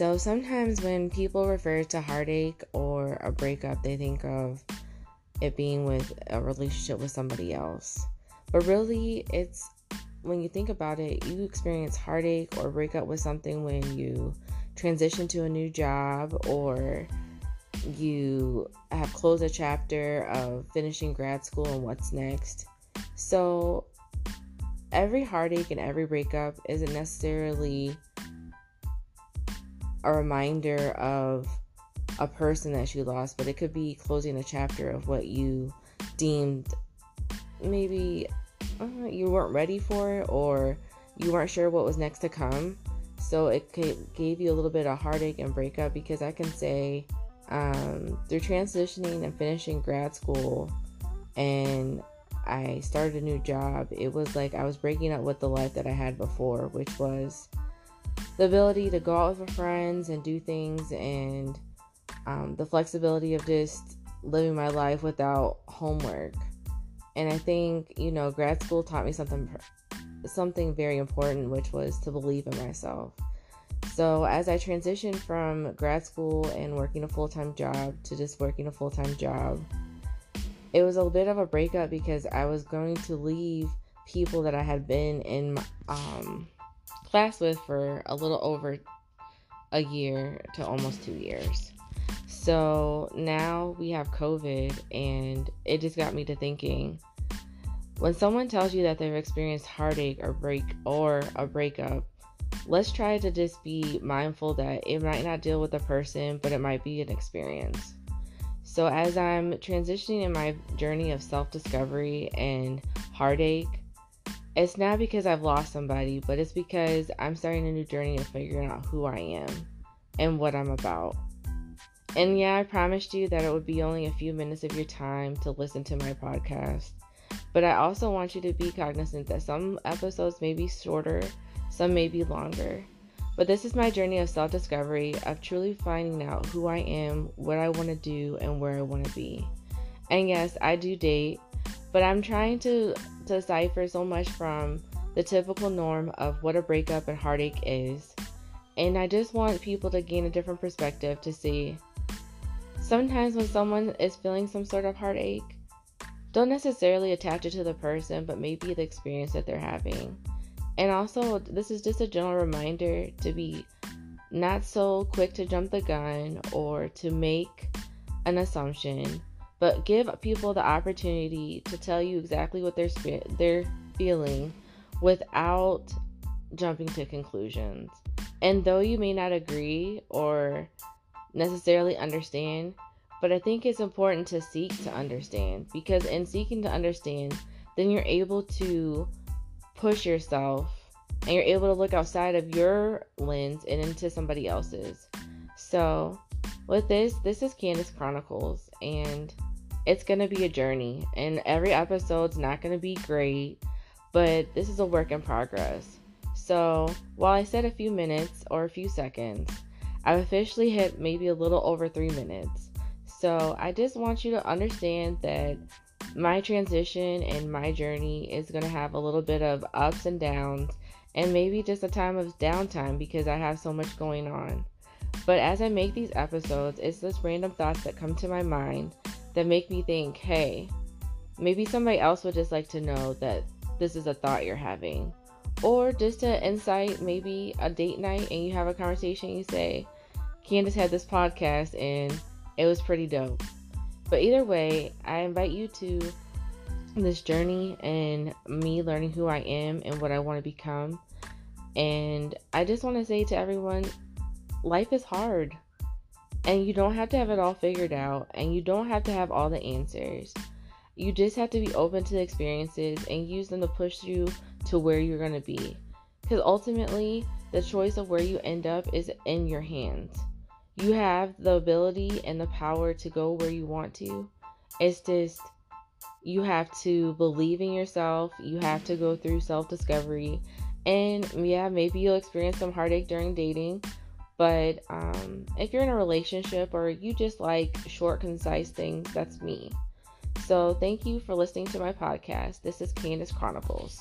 So sometimes when people refer to heartache or a breakup, they think of it being with a relationship with somebody else. But really, it's when you think about it, you experience heartache or breakup with something when you transition to a new job or you have closed a chapter of finishing grad school and what's next. So, every heartache and every breakup isn't necessarily a reminder of a person that you lost, but it could be closing a chapter of what you deemed maybe uh, you weren't ready for or you weren't sure what was next to come. So it gave you a little bit of heartache and breakup because I can say um, through transitioning and finishing grad school and I started a new job, it was like I was breaking up with the life that I had before, which was the ability to go out with my friends and do things and um, the flexibility of just living my life without homework. And I think, you know, grad school taught me something something very important, which was to believe in myself. So, as I transitioned from grad school and working a full time job to just working a full time job, it was a bit of a breakup because I was going to leave people that I had been in um, class with for a little over a year to almost two years. So now we have COVID, and it just got me to thinking when someone tells you that they've experienced heartache or break or a breakup, let's try to just be mindful that it might not deal with a person, but it might be an experience. So as I'm transitioning in my journey of self-discovery and heartache, it's not because I've lost somebody, but it's because I'm starting a new journey of figuring out who I am and what I'm about. And yeah, I promised you that it would be only a few minutes of your time to listen to my podcast. But I also want you to be cognizant that some episodes may be shorter, some may be longer. But this is my journey of self discovery, of truly finding out who I am, what I want to do, and where I want to be. And yes, I do date, but I'm trying to decipher so much from the typical norm of what a breakup and heartache is. And I just want people to gain a different perspective to see sometimes when someone is feeling some sort of heartache, don't necessarily attach it to the person, but maybe the experience that they're having. And also, this is just a general reminder to be not so quick to jump the gun or to make an assumption, but give people the opportunity to tell you exactly what they're they're feeling without jumping to conclusions. And though you may not agree or necessarily understand, but I think it's important to seek to understand because in seeking to understand, then you're able to push yourself and you're able to look outside of your lens and into somebody else's. So, with this, this is Candace Chronicles, and it's going to be a journey, and every episode's not going to be great, but this is a work in progress. So, while I said a few minutes or a few seconds, I've officially hit maybe a little over three minutes. So, I just want you to understand that my transition and my journey is going to have a little bit of ups and downs and maybe just a time of downtime because I have so much going on. But as I make these episodes, it's just random thoughts that come to my mind that make me think, hey, maybe somebody else would just like to know that this is a thought you're having. Or just to insight maybe a date night and you have a conversation, you say, Candace had this podcast and it was pretty dope. But either way, I invite you to this journey and me learning who I am and what I want to become. And I just want to say to everyone life is hard. And you don't have to have it all figured out. And you don't have to have all the answers. You just have to be open to the experiences and use them to push you to where you're going to be. Because ultimately, the choice of where you end up is in your hands. You have the ability and the power to go where you want to. It's just you have to believe in yourself. You have to go through self discovery. And yeah, maybe you'll experience some heartache during dating. But um, if you're in a relationship or you just like short, concise things, that's me. So thank you for listening to my podcast. This is Candace Chronicles.